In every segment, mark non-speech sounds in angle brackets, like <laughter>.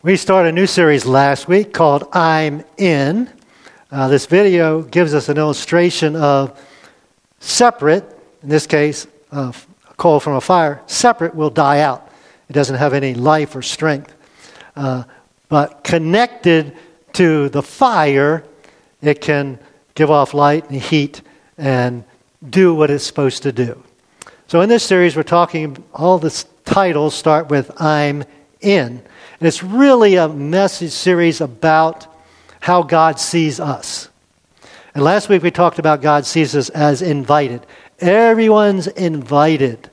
We started a new series last week called I'm In. Uh, this video gives us an illustration of separate, in this case, uh, a coal from a fire, separate will die out. It doesn't have any life or strength. Uh, but connected to the fire, it can give off light and heat and do what it's supposed to do. So in this series, we're talking, all the titles start with I'm In. And it's really a message series about how God sees us. And last week we talked about God sees us as invited. Everyone's invited.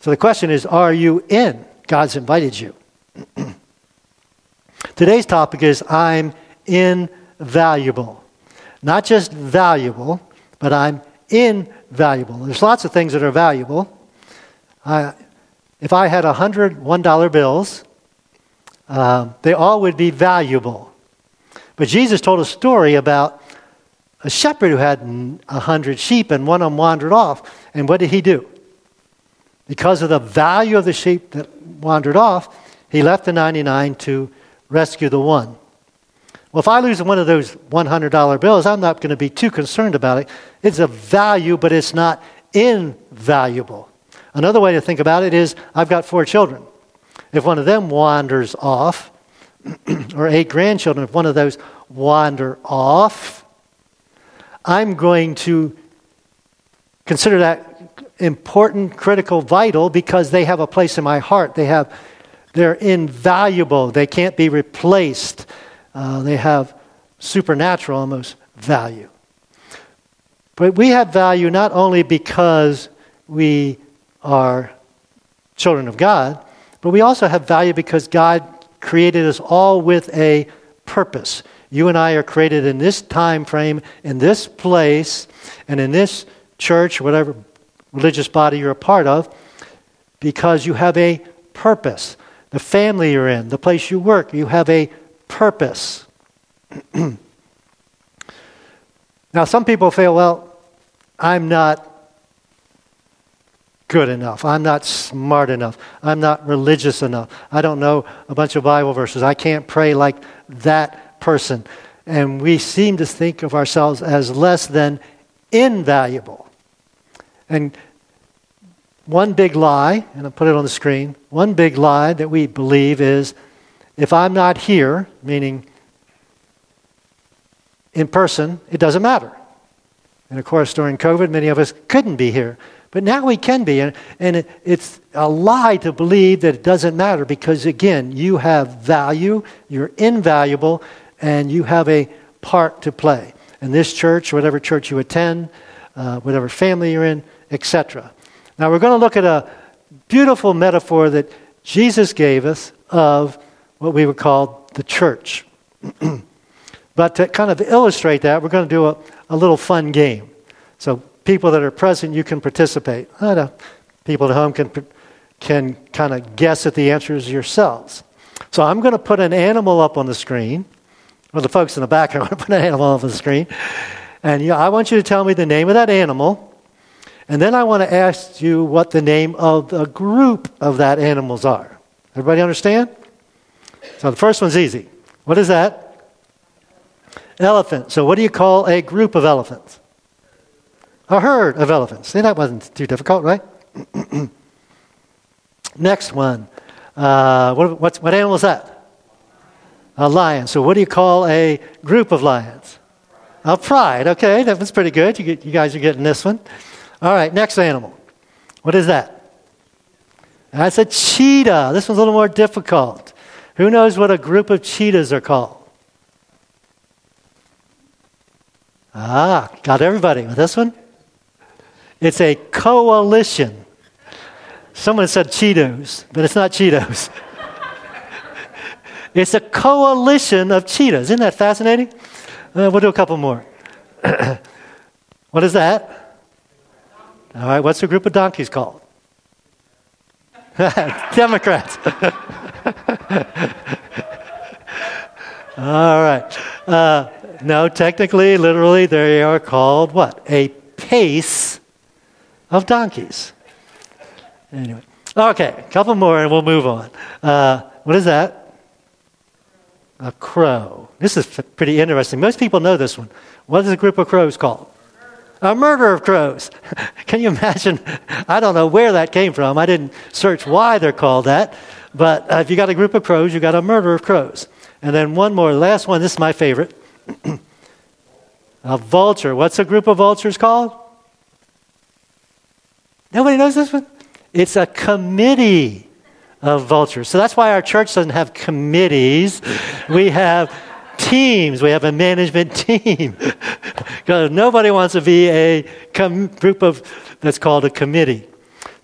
So the question is are you in? God's invited you. <clears throat> Today's topic is I'm invaluable. Not just valuable, but I'm invaluable. There's lots of things that are valuable. I, if I had a hundred $1 bills, um, they all would be valuable. But Jesus told a story about a shepherd who had a hundred sheep and one of them wandered off. And what did he do? Because of the value of the sheep that wandered off, he left the 99 to rescue the one. Well, if I lose one of those $100 bills, I'm not going to be too concerned about it. It's a value, but it's not invaluable. Another way to think about it is I've got four children. If one of them wanders off, <clears throat> or eight grandchildren, if one of those wander off, I'm going to consider that important, critical, vital because they have a place in my heart. They have, they're invaluable. They can't be replaced. Uh, they have supernatural almost value. But we have value not only because we are children of God, but we also have value because God created us all with a purpose. You and I are created in this time frame, in this place, and in this church, whatever religious body you're a part of, because you have a purpose. The family you're in, the place you work, you have a purpose. <clears throat> now, some people say, well, I'm not good enough. I'm not smart enough. I'm not religious enough. I don't know a bunch of Bible verses. I can't pray like that person. And we seem to think of ourselves as less than invaluable. And one big lie, and I'll put it on the screen, one big lie that we believe is if I'm not here, meaning in person, it doesn't matter. And of course, during COVID, many of us couldn't be here. But now we can be. And, and it, it's a lie to believe that it doesn't matter because, again, you have value, you're invaluable, and you have a part to play. In this church, whatever church you attend, uh, whatever family you're in, etc. Now, we're going to look at a beautiful metaphor that Jesus gave us of what we would call the church. <clears throat> but to kind of illustrate that, we're going to do a, a little fun game. So people that are present, you can participate. People at home can, can kind of guess at the answers yourselves. So I'm going to put an animal up on the screen. Well, the folks in the back are going to put an animal up on the screen. And you I want you to tell me the name of that animal. And then I want to ask you what the name of the group of that animals are. Everybody understand? So the first one's easy. What is that? Elephant. So what do you call a group of elephants? A herd of elephants. See, that wasn't too difficult, right? <clears throat> Next one. Uh, what, what animal is that? A lion. So, what do you call a group of lions? A pride. Okay, that was pretty good. You, get, you guys are getting this one. All right, next animal. What is that? That's a cheetah. This one's a little more difficult. Who knows what a group of cheetahs are called? Ah, got everybody with this one? It's a coalition. Someone said Cheetos, but it's not Cheetos. <laughs> it's a coalition of cheetahs. Isn't that fascinating? Uh, we'll do a couple more. <clears throat> what is that? All right, what's the group of donkeys called? <laughs> Democrats. <laughs> All right. Uh, no, technically, literally, they are called what? A pace of donkeys. Anyway, okay, a couple more and we'll move on. Uh, what is that? a crow. This is f- pretty interesting. Most people know this one. What is a group of crows called? A murder of crows. <laughs> Can you imagine? I don't know where that came from. I didn't search why they're called that. But uh, if you got a group of crows, you got a murder of crows. And then one more, last one. This is my favorite. <clears throat> a vulture. What's a group of vultures called? Nobody knows this one? It's a committee of vultures. So that's why our church doesn't have committees. We have teams. We have a management <laughs> team. because nobody wants to be a com- group of that's called a committee.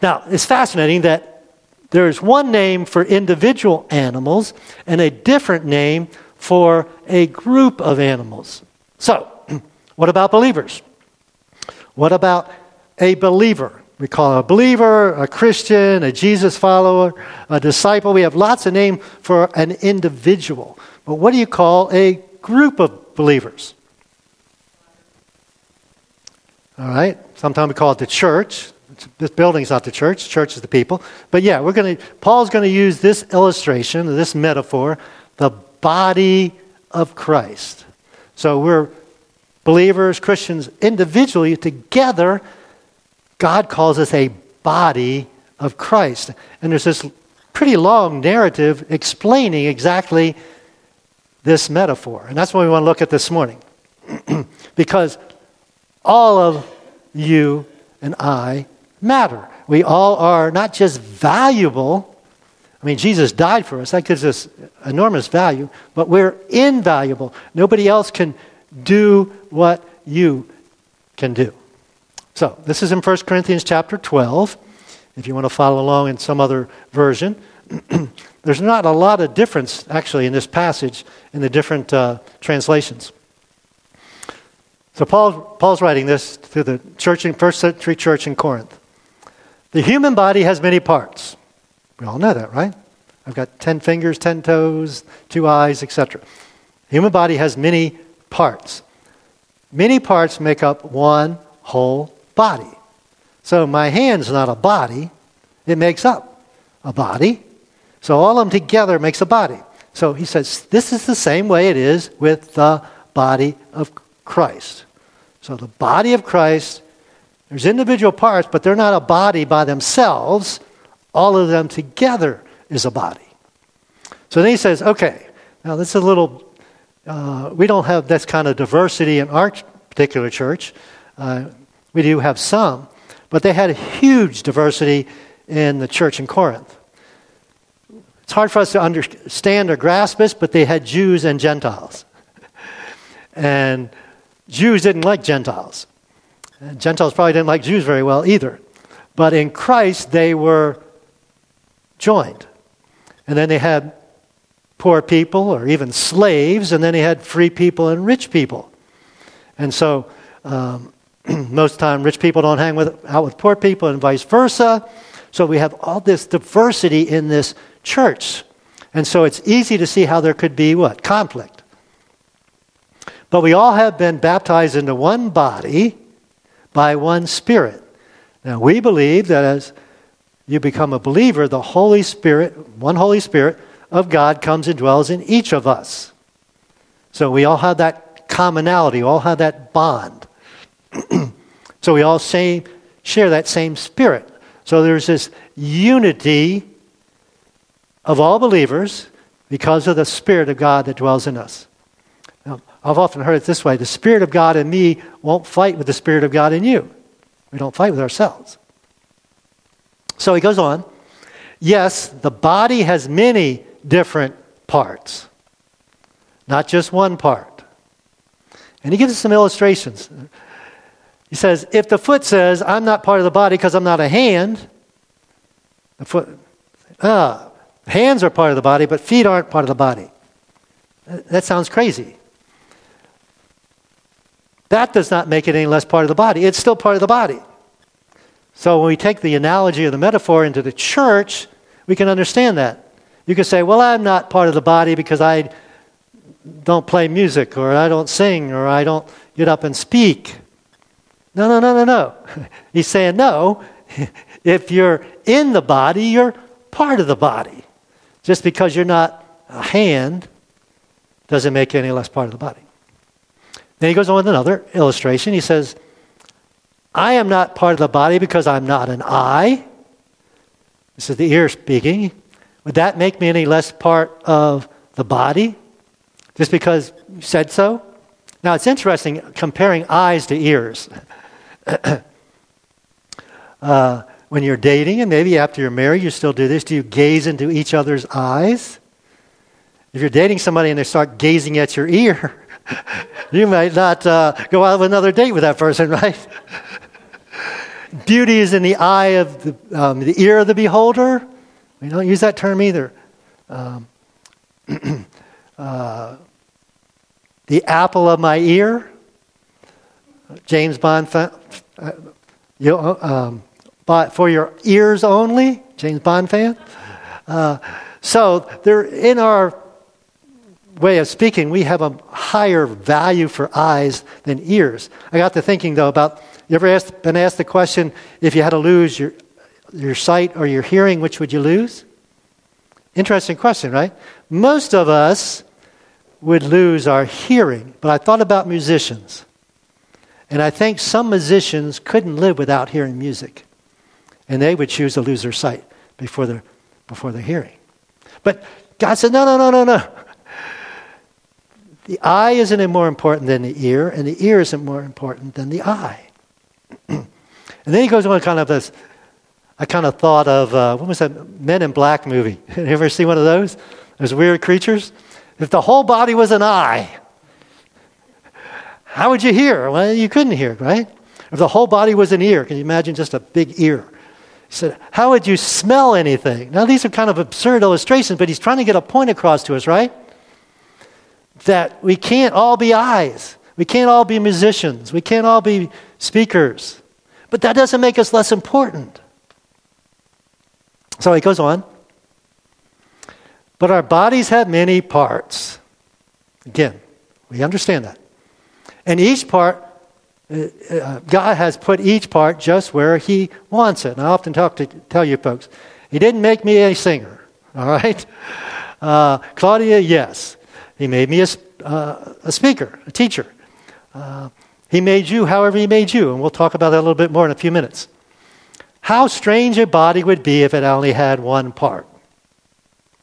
Now, it's fascinating that there's one name for individual animals and a different name for a group of animals. So, <clears throat> what about believers? What about a believer? We call a believer, a Christian, a Jesus follower, a disciple. We have lots of names for an individual. But what do you call a group of believers? All right? Sometimes we call it the church. This building's not the church. Church is the people. But yeah, we're going to Paul's going to use this illustration, this metaphor, the body of Christ. So we're believers, Christians individually together God calls us a body of Christ. And there's this pretty long narrative explaining exactly this metaphor. And that's what we want to look at this morning. <clears throat> because all of you and I matter. We all are not just valuable. I mean, Jesus died for us. That gives us enormous value. But we're invaluable. Nobody else can do what you can do. So, this is in 1 Corinthians chapter 12. If you want to follow along in some other version, <clears throat> there's not a lot of difference actually in this passage in the different uh, translations. So, Paul, Paul's writing this to the church in first century church in Corinth. The human body has many parts. We all know that, right? I've got 10 fingers, 10 toes, two eyes, etc. The human body has many parts. Many parts make up one whole body. So my hand's not a body, it makes up a body. So all of them together makes a body. So he says, this is the same way it is with the body of Christ. So the body of Christ, there's individual parts, but they're not a body by themselves. All of them together is a body. So then he says, okay, now this is a little, uh, we don't have this kind of diversity in our particular church. Uh, we do have some, but they had a huge diversity in the church in Corinth. It's hard for us to understand or grasp this, but they had Jews and Gentiles. <laughs> and Jews didn't like Gentiles. And Gentiles probably didn't like Jews very well either. But in Christ, they were joined. And then they had poor people or even slaves, and then they had free people and rich people. And so um, <clears throat> most time, rich people don't hang with, out with poor people and vice versa. So we have all this diversity in this church. And so it's easy to see how there could be what? Conflict. But we all have been baptized into one body by one Spirit. Now, we believe that as you become a believer, the Holy Spirit, one Holy Spirit of God, comes and dwells in each of us. So we all have that commonality, we all have that bond. <clears throat> so we all share that same spirit. So there's this unity of all believers because of the Spirit of God that dwells in us. Now, I've often heard it this way the Spirit of God in me won't fight with the Spirit of God in you. We don't fight with ourselves. So he goes on. Yes, the body has many different parts, not just one part. And he gives us some illustrations. He says, if the foot says, I'm not part of the body because I'm not a hand, the foot, ah, hands are part of the body, but feet aren't part of the body. That sounds crazy. That does not make it any less part of the body. It's still part of the body. So when we take the analogy or the metaphor into the church, we can understand that. You can say, well, I'm not part of the body because I don't play music, or I don't sing, or I don't get up and speak. No, no, no, no, no. <laughs> He's saying, no, <laughs> if you're in the body, you're part of the body. Just because you're not a hand doesn't make you any less part of the body. Then he goes on with another illustration. He says, I am not part of the body because I'm not an eye. This is the ear speaking. Would that make me any less part of the body just because you said so? Now, it's interesting comparing eyes to ears. <coughs> uh, when you're dating, and maybe after you're married, you still do this, do you gaze into each other's eyes? If you're dating somebody and they start gazing at your ear, <laughs> you might not uh, go out on another date with that person, <laughs> right? Beauty is in the eye of the, um, the ear of the beholder. We don't use that term either. Um, <clears throat> uh, the apple of my ear. James Bond, uh, you, um, but for your ears only. James Bond fan. Uh, so they're in our way of speaking, we have a higher value for eyes than ears. I got to thinking though about you ever asked, been asked the question if you had to lose your your sight or your hearing, which would you lose? Interesting question, right? Most of us would lose our hearing, but I thought about musicians. And I think some musicians couldn't live without hearing music. And they would choose to lose their sight before their, before their hearing. But God said, no, no, no, no, no. The eye isn't more important than the ear, and the ear isn't more important than the eye. <clears throat> and then he goes on kind of this. I kind of thought of uh, what was that Men in Black movie? <laughs> you ever see one of those? Those weird creatures. If the whole body was an eye, how would you hear? Well, you couldn't hear, right? If the whole body was an ear, can you imagine just a big ear? He said, How would you smell anything? Now, these are kind of absurd illustrations, but he's trying to get a point across to us, right? that we can't all be eyes. We can't all be musicians. We can't all be speakers. But that doesn't make us less important. So he goes on. But our bodies have many parts. Again, we understand that. And each part, uh, uh, God has put each part just where He wants it. And I often talk to tell you folks, He didn't make me a singer, <laughs> all right? Uh, Claudia, yes. He made me a, uh, a speaker, a teacher. Uh, he made you however He made you, and we'll talk about that a little bit more in a few minutes. How strange a body would be if it only had one part.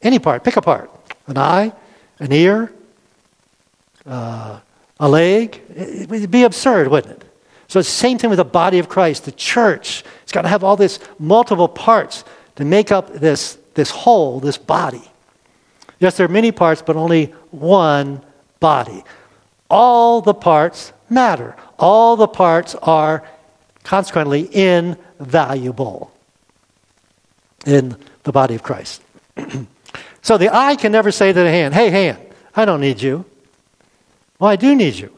Any part, pick a part an eye, an ear, uh, a leg. It would be absurd, wouldn't it? So it's the same thing with the body of Christ, the church. It's got to have all this multiple parts to make up this, this whole, this body. Yes, there are many parts, but only one body. All the parts matter. All the parts are consequently invaluable in the body of Christ. <clears throat> so the eye can never say to the hand, Hey, hand, I don't need you. Well, I do need you.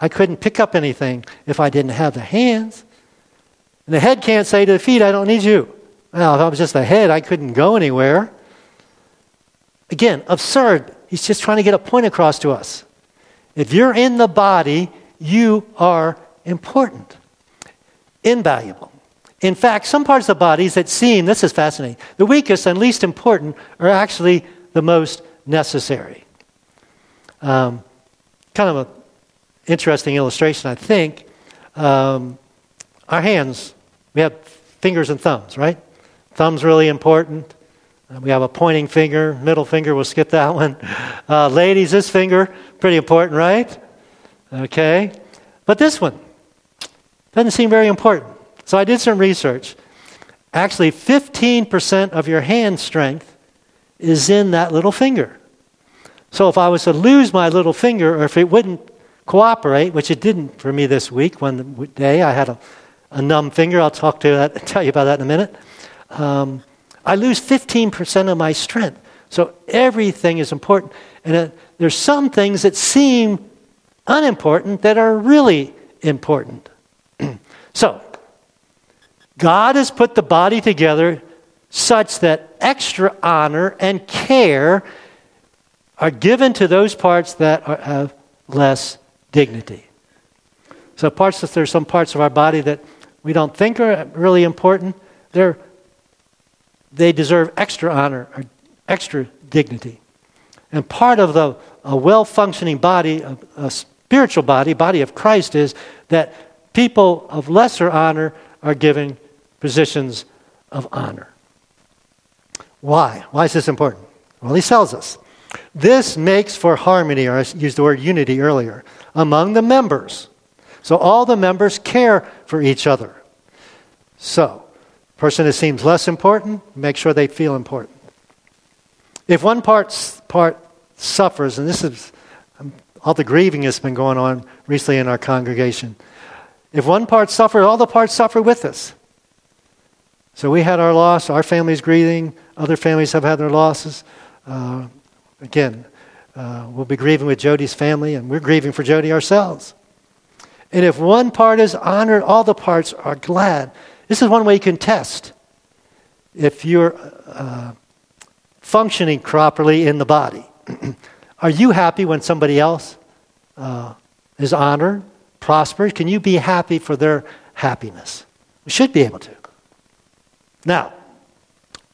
I couldn't pick up anything if I didn't have the hands. And the head can't say to the feet, I don't need you. Well, if I was just the head, I couldn't go anywhere. Again, absurd. He's just trying to get a point across to us. If you're in the body, you are important, invaluable. In fact, some parts of the bodies that seem, this is fascinating, the weakest and least important are actually the most necessary. Um, kind of an interesting illustration, I think. Um, our hands, we have fingers and thumbs, right? Thumbs really important. We have a pointing finger, middle finger, we'll skip that <laughs> one. Uh, ladies, this finger, pretty important, right? Okay. But this one doesn't seem very important. So I did some research. Actually, 15% of your hand strength is in that little finger. So if I was to lose my little finger, or if it wouldn't cooperate, which it didn't for me this week, one day I had a, a numb finger. I'll talk to that, <laughs> tell you about that in a minute. Um, I lose 15% of my strength. So everything is important. And uh, there's some things that seem unimportant that are really important. <clears throat> so, God has put the body together such that extra honor and care are given to those parts that are, have less dignity. So, parts that there's some parts of our body that we don't think are really important, they're they deserve extra honor or extra dignity. And part of the a well functioning body, a, a spiritual body, body of Christ, is that people of lesser honor are given positions of honor. Why? Why is this important? Well, he tells us. This makes for harmony, or I used the word unity earlier, among the members. So all the members care for each other. So, person that seems less important, make sure they feel important. If one part, part suffers, and this is um, all the grieving that's been going on recently in our congregation, if one part suffers, all the parts suffer with us. So we had our loss, our family's grieving, other families have had their losses. Uh, again, uh, we'll be grieving with Jody's family, and we're grieving for Jody ourselves. And if one part is honored, all the parts are glad. This is one way you can test if you're uh, functioning properly in the body. <clears throat> are you happy when somebody else uh, is honored, prospers? Can you be happy for their happiness? We should be able to. Now,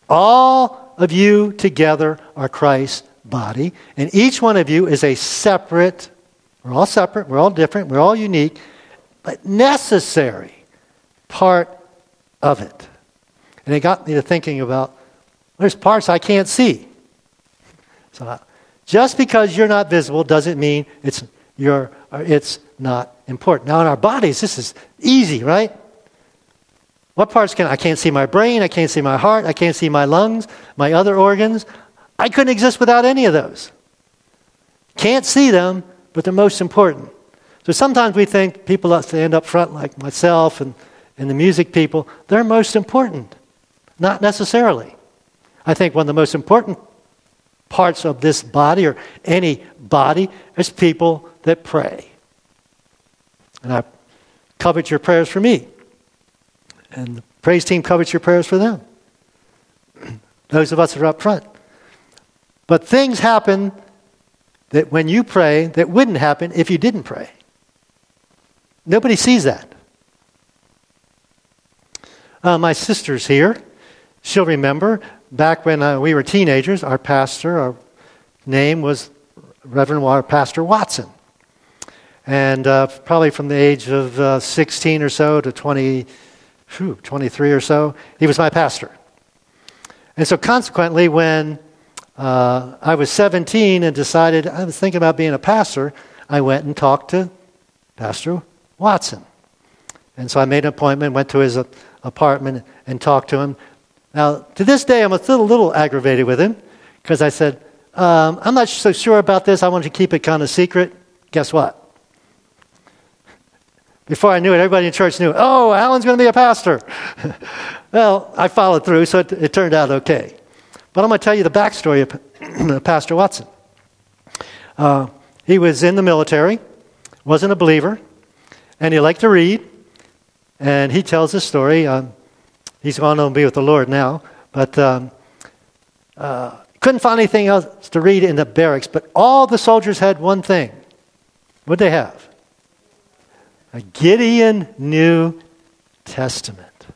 all of you together are Christ's body, and each one of you is a separate, we're all separate, we're all different, we're all unique, but necessary part of it. And it got me to thinking about there's parts I can't see. So uh, just because you're not visible doesn't mean it's, you're, it's not important. Now, in our bodies, this is easy, right? What parts can I can't see my brain, I can't see my heart, I can't see my lungs, my other organs. I couldn't exist without any of those. Can't see them, but they're most important. So sometimes we think people that stand up front, like myself and, and the music people, they're most important. Not necessarily. I think one of the most important parts of this body or any body is people that pray. And I covet your prayers for me. And the praise team covets your prayers for them. <clears throat> Those of us that are up front. But things happen that when you pray that wouldn't happen if you didn't pray. Nobody sees that. Uh, my sister's here. She'll remember back when uh, we were teenagers, our pastor, our name was Reverend Pastor Watson. And uh, probably from the age of uh, 16 or so to 20, whew, 23 or so, he was my pastor. And so, consequently, when uh, I was 17 and decided I was thinking about being a pastor, I went and talked to Pastor Watson. And so I made an appointment, went to his apartment, and talked to him. Now, to this day, I'm a little aggravated with him because I said, um, I'm not so sure about this. I want to keep it kind of secret. Guess what? Before I knew it, everybody in church knew, oh, Alan's going to be a pastor. <laughs> well, I followed through, so it, it, turned out okay. But I'm going to tell you the backstory <clears throat> of Pastor Watson. Uh, he was in the military, wasn't a believer, and he liked to read. And he tells his story. Um, he's gone on to be with the Lord now, but um, uh, couldn't find anything else to read in the barracks. But all the soldiers had one thing. What'd they have? a Gideon New Testament.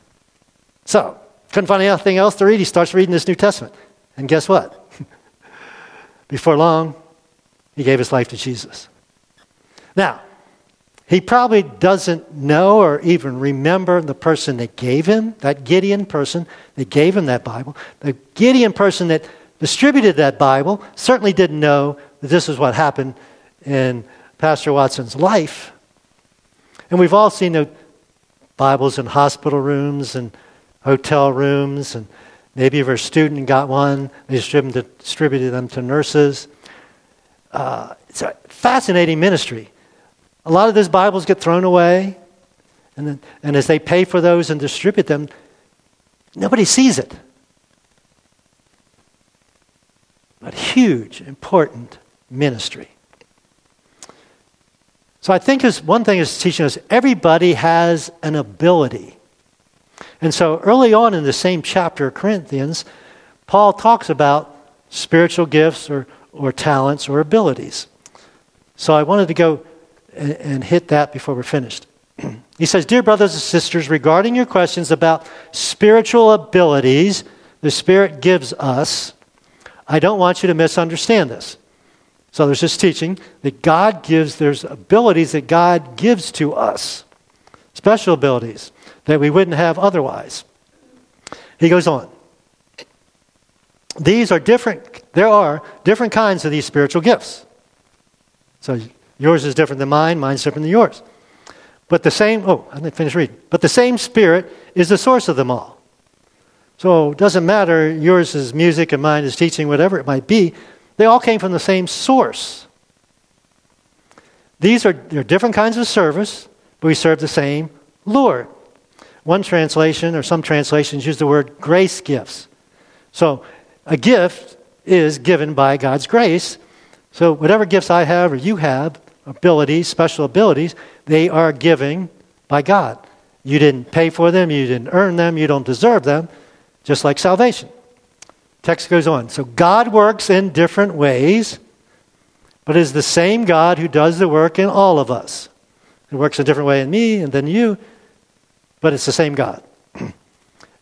So, couldn't find anything else to read. He starts reading this New Testament. And guess what? <laughs> Before long, he gave his life to Jesus. Now, he probably doesn't know or even remember the person that gave him, that Gideon person that gave him that Bible. The Gideon person that distributed that Bible certainly didn't know that this is what happened in Pastor Watson's life. And we've all seen the Bibles in hospital rooms and hotel rooms, and maybe if a student got one, they distributed them to nurses. Uh, it's a fascinating ministry. A lot of those Bibles get thrown away, and, then, and as they pay for those and distribute them, nobody sees it. But huge, important ministry. So I think is one thing is teaching us everybody has an ability. And so early on in the same chapter of Corinthians, Paul talks about spiritual gifts or, or talents or abilities. So I wanted to go and, and hit that before we're finished. <clears throat> he says, Dear brothers and sisters, regarding your questions about spiritual abilities the Spirit gives us, I don't want you to misunderstand this. So there's this teaching that God gives, there's abilities that God gives to us, special abilities that we wouldn't have otherwise. He goes on. These are different, there are different kinds of these spiritual gifts. So yours is different than mine, mine's different than yours. But the same, oh, I didn't finish reading. But the same Spirit is the source of them all. So it doesn't matter, yours is music and mine is teaching, whatever it might be. They all came from the same source. These are they're different kinds of service, but we serve the same Lord. One translation or some translations use the word grace gifts. So a gift is given by God's grace. So whatever gifts I have or you have, abilities, special abilities, they are given by God. You didn't pay for them, you didn't earn them, you don't deserve them, just like salvation. Text goes on. So God works in different ways, but is the same God who does the work in all of us. It works a different way in me and then you, but it's the same God. <clears throat>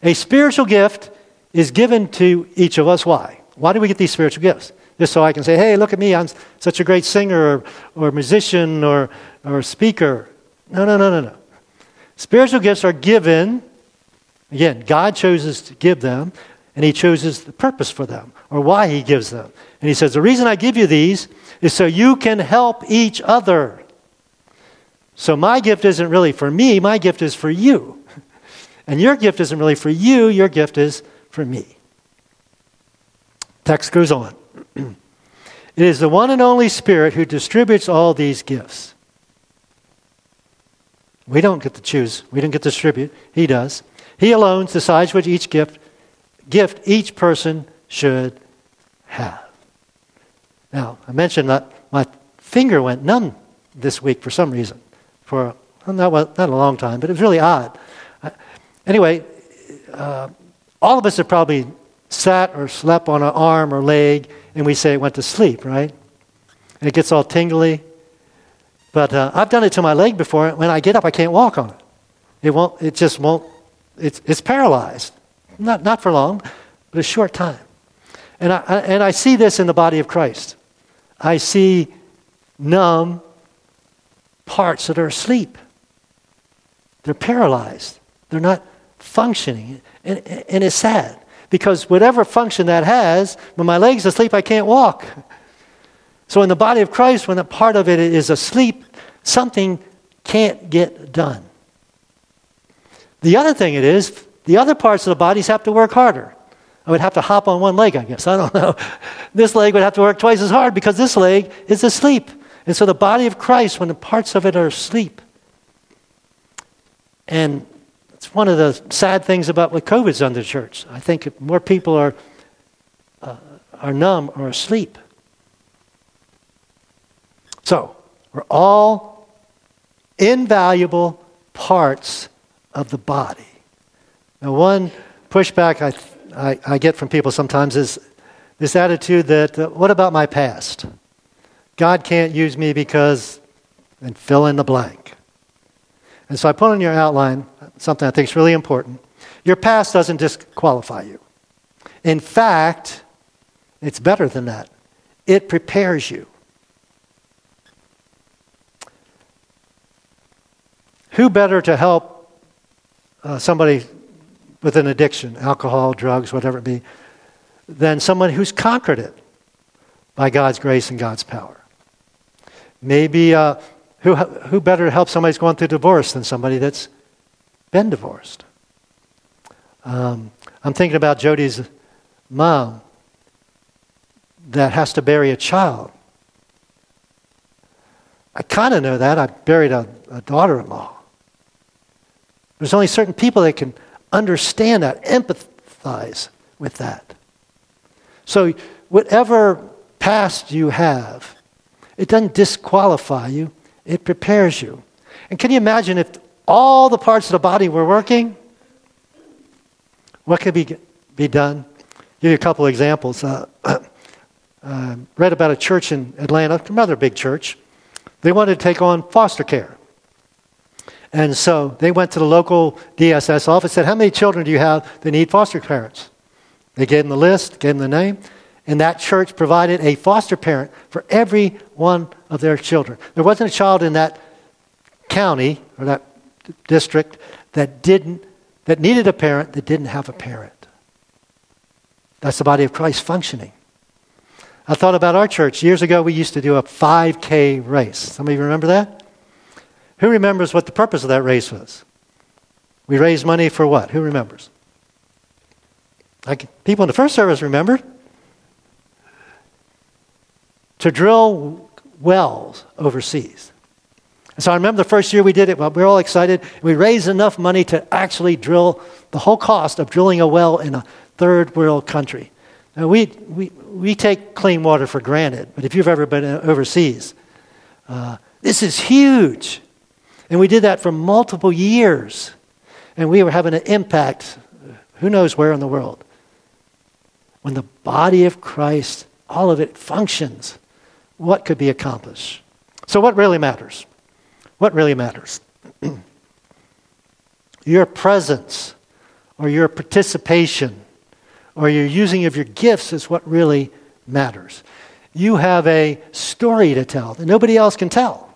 a spiritual gift is given to each of us. Why? Why do we get these spiritual gifts? Just so I can say, hey, look at me, I'm such a great singer or, or musician or, or speaker. No, no, no, no, no. Spiritual gifts are given, again, God chooses to give them, and He chooses the purpose for them or why He gives them. And He says, The reason I give you these is so you can help each other. So my gift isn't really for me, my gift is for you. <laughs> And your gift isn't really for you, your gift is for me. Text goes on. <clears throat> it is the one and only Spirit who distributes all these gifts. We don't get to choose, we don't get to distribute. He does. He alone decides which each gift gift each person should have. Now, I mentioned that my finger went numb this week for some reason, for well, not, not a long time, but it was really odd. anyway, uh, all of us have probably sat or slept on an arm or leg, and we say it went to sleep, right? And it gets all tingly. But uh, I've done it to my leg before. When I get up, I can't walk on it. It won't. It just won't. It's, it's paralyzed. Not, not for long, but a short time. And I, and I see this in the body of Christ. I see numb parts that are asleep. They're paralyzed. They're not functioning. And, and it's sad because whatever function that has, when my leg's asleep, I can't walk. So in the body of Christ, when a part of it is asleep, something can't get done. The other thing it is, the other parts of the bodies have to work harder. I would have to hop on one leg, I guess. I don't <laughs> know. This leg would have to work twice as hard because this leg is asleep. And so the body of Christ, when the parts of it are asleep, and it's one of the sad things about what COVID's done to the church. I think more people are, uh, are numb or asleep. So, we're all invaluable parts of the body. Now, one pushback I, I, I get from people sometimes is this attitude that, uh, what about my past? God can't use me because, and fill in the blank. And so I put on your outline something I think is really important. Your past doesn't disqualify you. In fact, it's better than that. It prepares you. Who better to help uh, somebody with an addiction, alcohol, drugs, whatever it be, than someone who's conquered it by God's grace and God's power. Maybe uh, who, who better to help somebody who's going through divorce than somebody that's been divorced? Um, I'm thinking about Jody's mom that has to bury a child. I kind of know that. I buried a, a daughter in law. There's only certain people that can understand that, empathize with that. So, whatever past you have, it doesn't disqualify you, it prepares you. And can you imagine if all the parts of the body were working? What could be, be done? I'll give you a couple examples. Uh, <clears throat> uh, read about a church in Atlanta, another big church. They wanted to take on foster care. And so they went to the local DSS office and said, How many children do you have that need foster parents? They gave them the list, gave them the name, in that church provided a foster parent for every one of their children. There wasn't a child in that county or that district that didn't that needed a parent that didn't have a parent. That's the body of Christ functioning. I thought about our church. Years ago, we used to do a 5K race. Some of you remember that? Who remembers what the purpose of that race was? We raised money for what? Who remembers? Like people in the first service remembered. To drill wells overseas. And so I remember the first year we did it, we were all excited. We raised enough money to actually drill the whole cost of drilling a well in a third world country. Now, we, we, we take clean water for granted, but if you've ever been overseas, uh, this is huge. And we did that for multiple years. And we were having an impact, who knows where in the world. When the body of Christ, all of it functions, what could be accomplished? So, what really matters? What really matters? <clears throat> your presence or your participation or your using of your gifts is what really matters. You have a story to tell that nobody else can tell.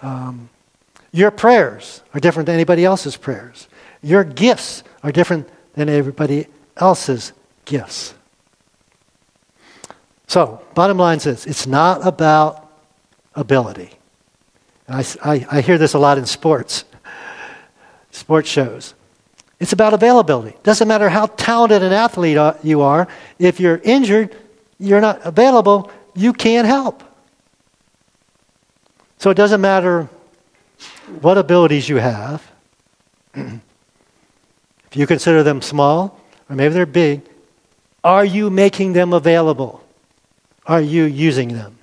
Um, your prayers are different than anybody else's prayers. Your gifts are different than everybody else's gifts. So, bottom line is it's not about ability. I, I, I hear this a lot in sports, sports shows. It's about availability. Doesn't matter how talented an athlete you are, if you're injured, you're not available, you can't help. So it doesn't matter what abilities you have. <clears throat> if you consider them small, or maybe they're big, are you making them available? Are you using them?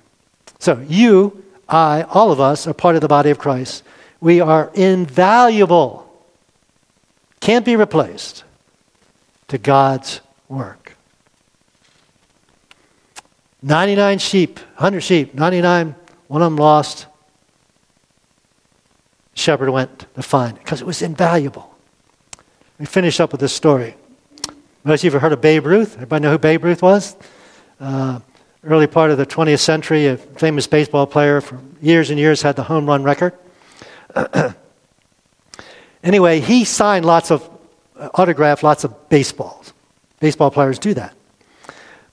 So you I, all of us, are part of the body of Christ. We are invaluable, can't be replaced to God's work. 99 sheep, 100 sheep, 99, one of them lost. Shepherd went to find it because it was invaluable. We finish up with this story. Most of you have heard of Babe Ruth. Everybody know who Babe Ruth was? Uh, early part of the 20th century, a famous baseball player for years and years had the home run record. <clears throat> anyway, he signed lots of, uh, autographed lots of baseballs. Baseball players do that.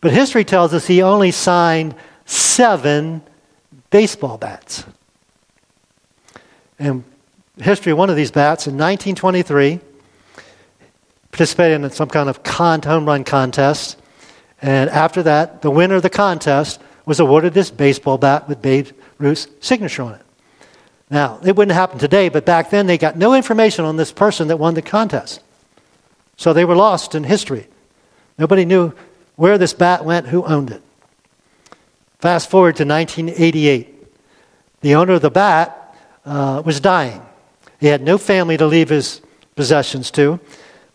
But history tells us he only signed seven baseball bats. And history of one of these bats in 1923 participated in some kind of con- home run contest and after that, the winner of the contest was awarded this baseball bat with Babe Ruth's signature on it. Now, it wouldn't happen today, but back then they got no information on this person that won the contest. So they were lost in history. Nobody knew where this bat went, who owned it. Fast forward to 1988. The owner of the bat uh, was dying. He had no family to leave his possessions to.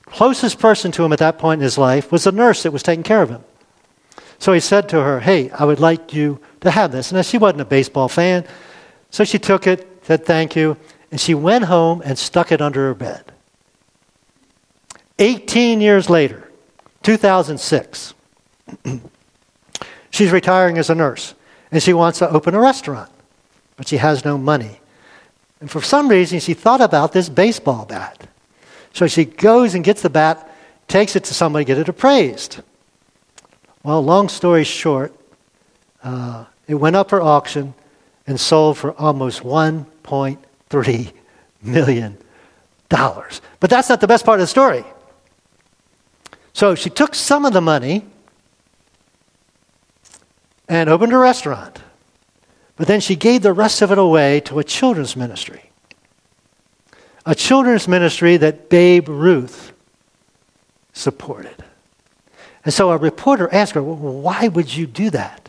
Closest person to him at that point in his life was the nurse that was taking care of him. So he said to her, Hey, I would like you to have this. Now, she wasn't a baseball fan, so she took it, said thank you, and she went home and stuck it under her bed. 18 years later, 2006, <clears throat> she's retiring as a nurse, and she wants to open a restaurant, but she has no money. And for some reason, she thought about this baseball bat. So she goes and gets the bat, takes it to somebody, get it appraised. Well, long story short, uh, it went up for auction and sold for almost $1.3 <laughs> million. But that's not the best part of the story. So she took some of the money and opened a restaurant. But then she gave the rest of it away to a children's ministry. A children's ministry that Babe Ruth supported. And so a reporter asked her, well, Why would you do that?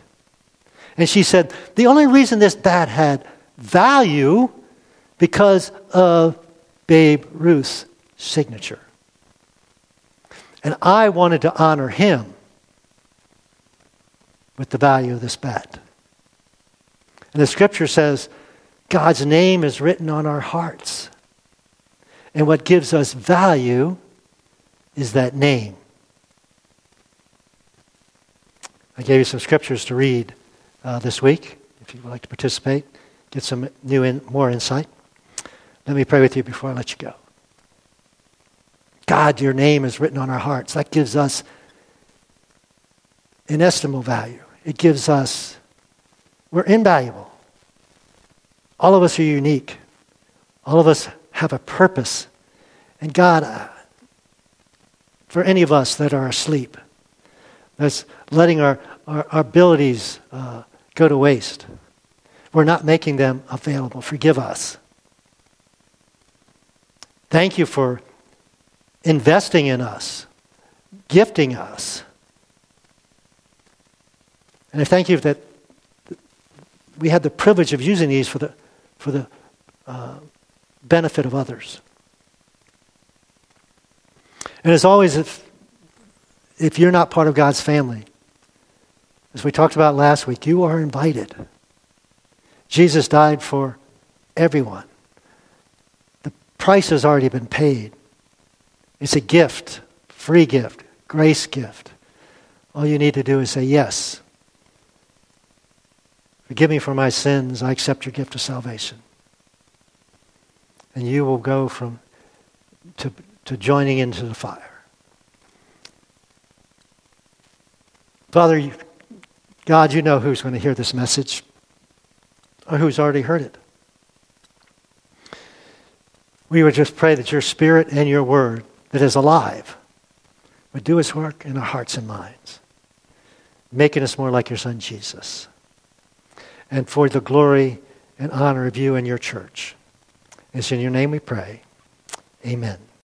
And she said, The only reason this bat had value because of Babe Ruth's signature. And I wanted to honor him with the value of this bat. And the scripture says, God's name is written on our hearts. And what gives us value is that name. I gave you some scriptures to read uh, this week if you would like to participate, get some new in, more insight. Let me pray with you before I let you go. God, your name is written on our hearts. That gives us inestimable value. It gives us, we're invaluable. All of us are unique. All of us have a purpose. And God, uh, for any of us that are asleep, that's letting our, our, our abilities uh, go to waste. We're not making them available. Forgive us. Thank you for investing in us, gifting us. And I thank you that we had the privilege of using these for the, for the uh, benefit of others. And as always, if, if you're not part of God's family, as we talked about last week, you are invited. Jesus died for everyone. The price has already been paid. It's a gift, free gift, grace gift. All you need to do is say, Yes. Forgive me for my sins. I accept your gift of salvation. And you will go from to, to joining into the fire. Father, God, you know who's going to hear this message or who's already heard it. We would just pray that your spirit and your word that is alive would do its work in our hearts and minds, making us more like your son Jesus. And for the glory and honor of you and your church. It's in your name we pray. Amen.